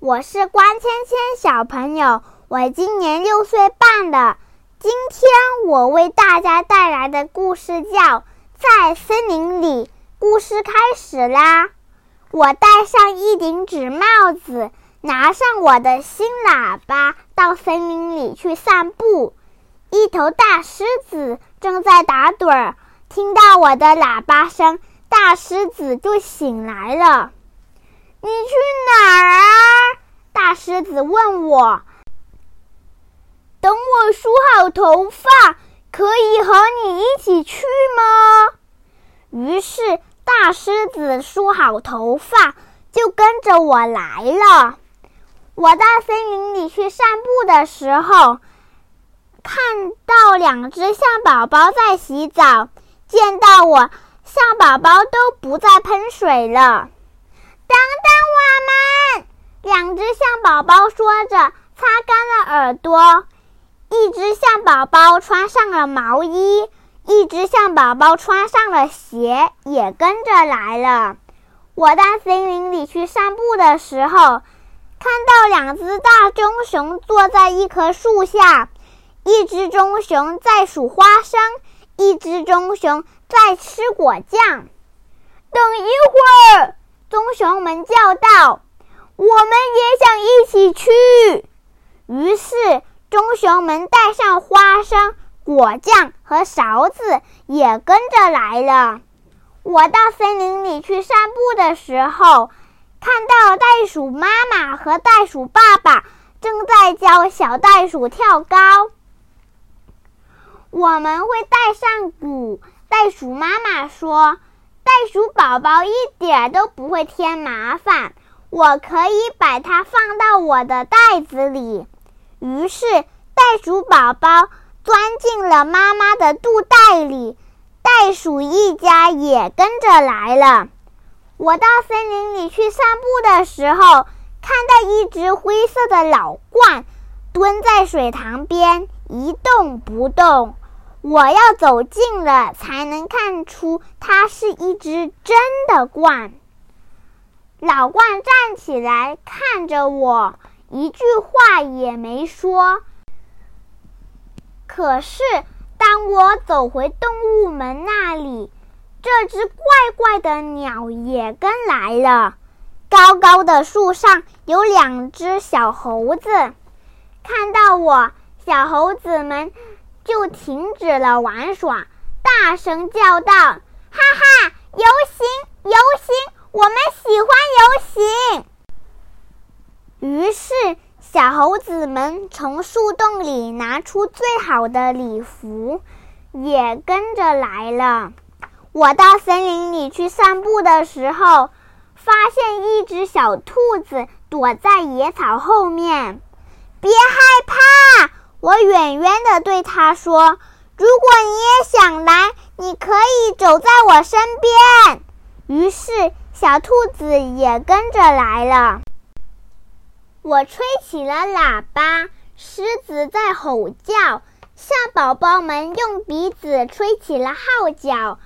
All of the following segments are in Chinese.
我是关芊芊小朋友，我今年六岁半了。今天我为大家带来的故事叫《在森林里》。故事开始啦！我戴上一顶纸帽子，拿上我的新喇叭，到森林里去散步。一头大狮子正在打盹儿，听到我的喇叭声，大狮子就醒来了。你去哪儿啊？大狮子问我。等我梳好头发，可以和你一起去吗？于是大狮子梳好头发，就跟着我来了。我到森林里去散步的时候。看到两只象宝宝在洗澡，见到我，象宝宝都不再喷水了。两只象宝宝说着，擦干了耳朵。一只象宝宝穿上了毛衣，一只象宝宝穿上了鞋，也跟着来了。我到森林里去散步的时候，看到两只大棕熊坐在一棵树下。一只棕熊在数花生，一只棕熊在吃果酱。等一会儿，棕熊们叫道：“我们也想一起去。”于是，棕熊们带上花生、果酱和勺子，也跟着来了。我到森林里去散步的时候，看到袋鼠妈妈和袋鼠爸爸正在教小袋鼠跳高。我们会带上鼓。袋鼠妈妈说：“袋鼠宝宝一点都不会添麻烦，我可以把它放到我的袋子里。”于是，袋鼠宝宝钻进了妈妈的肚袋里，袋鼠一家也跟着来了。我到森林里去散步的时候，看到一只灰色的老鹳蹲在水塘边，一动不动。我要走近了，才能看出它是一只真的鹳。老鹳站起来看着我，一句话也没说。可是，当我走回动物门那里，这只怪怪的鸟也跟来了。高高的树上有两只小猴子，看到我，小猴子们。就停止了玩耍，大声叫道：“哈哈，游行，游行，我们喜欢游行。”于是，小猴子们从树洞里拿出最好的礼服，也跟着来了。我到森林里去散步的时候，发现一只小兔子躲在野草后面。别害怕。我远远地对它说：“如果你也想来，你可以走在我身边。”于是，小兔子也跟着来了。我吹起了喇叭，狮子在吼叫，象宝宝们用鼻子吹起了号角，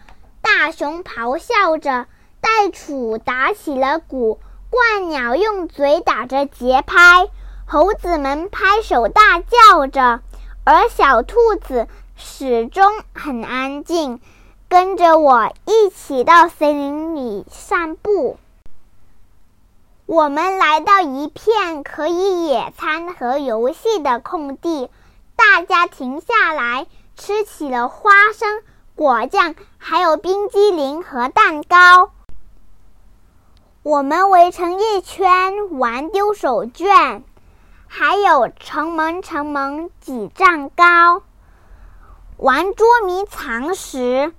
大熊咆哮着，袋鼠打起了鼓，鹳鸟用嘴打着节拍。猴子们拍手大叫着，而小兔子始终很安静，跟着我一起到森林里散步。我们来到一片可以野餐和游戏的空地，大家停下来吃起了花生、果酱，还有冰激凌和蛋糕。我们围成一圈玩丢手绢。还有城门城门几丈高。玩捉迷藏时，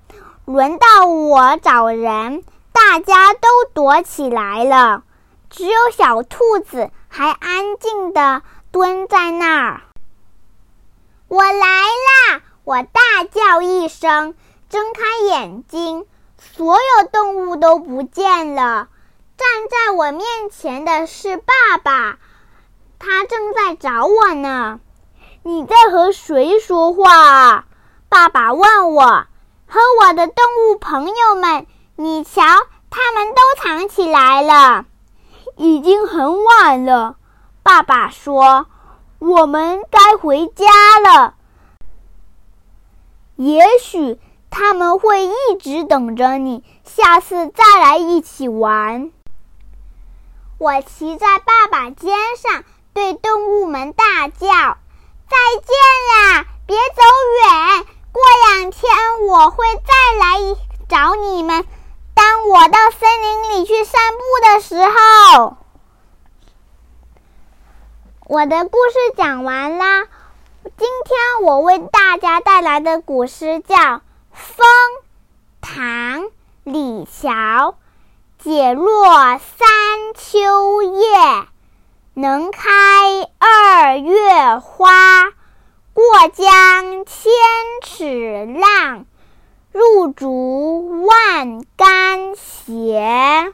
轮到我找人，大家都躲起来了，只有小兔子还安静地蹲在那儿。我来啦！我大叫一声，睁开眼睛，所有动物都不见了。站在我面前的是爸爸。他正在找我呢，你在和谁说话？爸爸问我。和我的动物朋友们，你瞧，他们都藏起来了。已经很晚了，爸爸说：“我们该回家了。也许他们会一直等着你，下次再来一起玩。”我骑在爸爸肩上，对动物们大叫：“再见啦！别走远，过两天我会再来找你们。当我到森林里去散步的时候。”我的故事讲完啦。今天我为大家带来的古诗叫《风》，唐·李峤。解落三秋叶，能开二月花。江千尺浪，入竹万竿斜。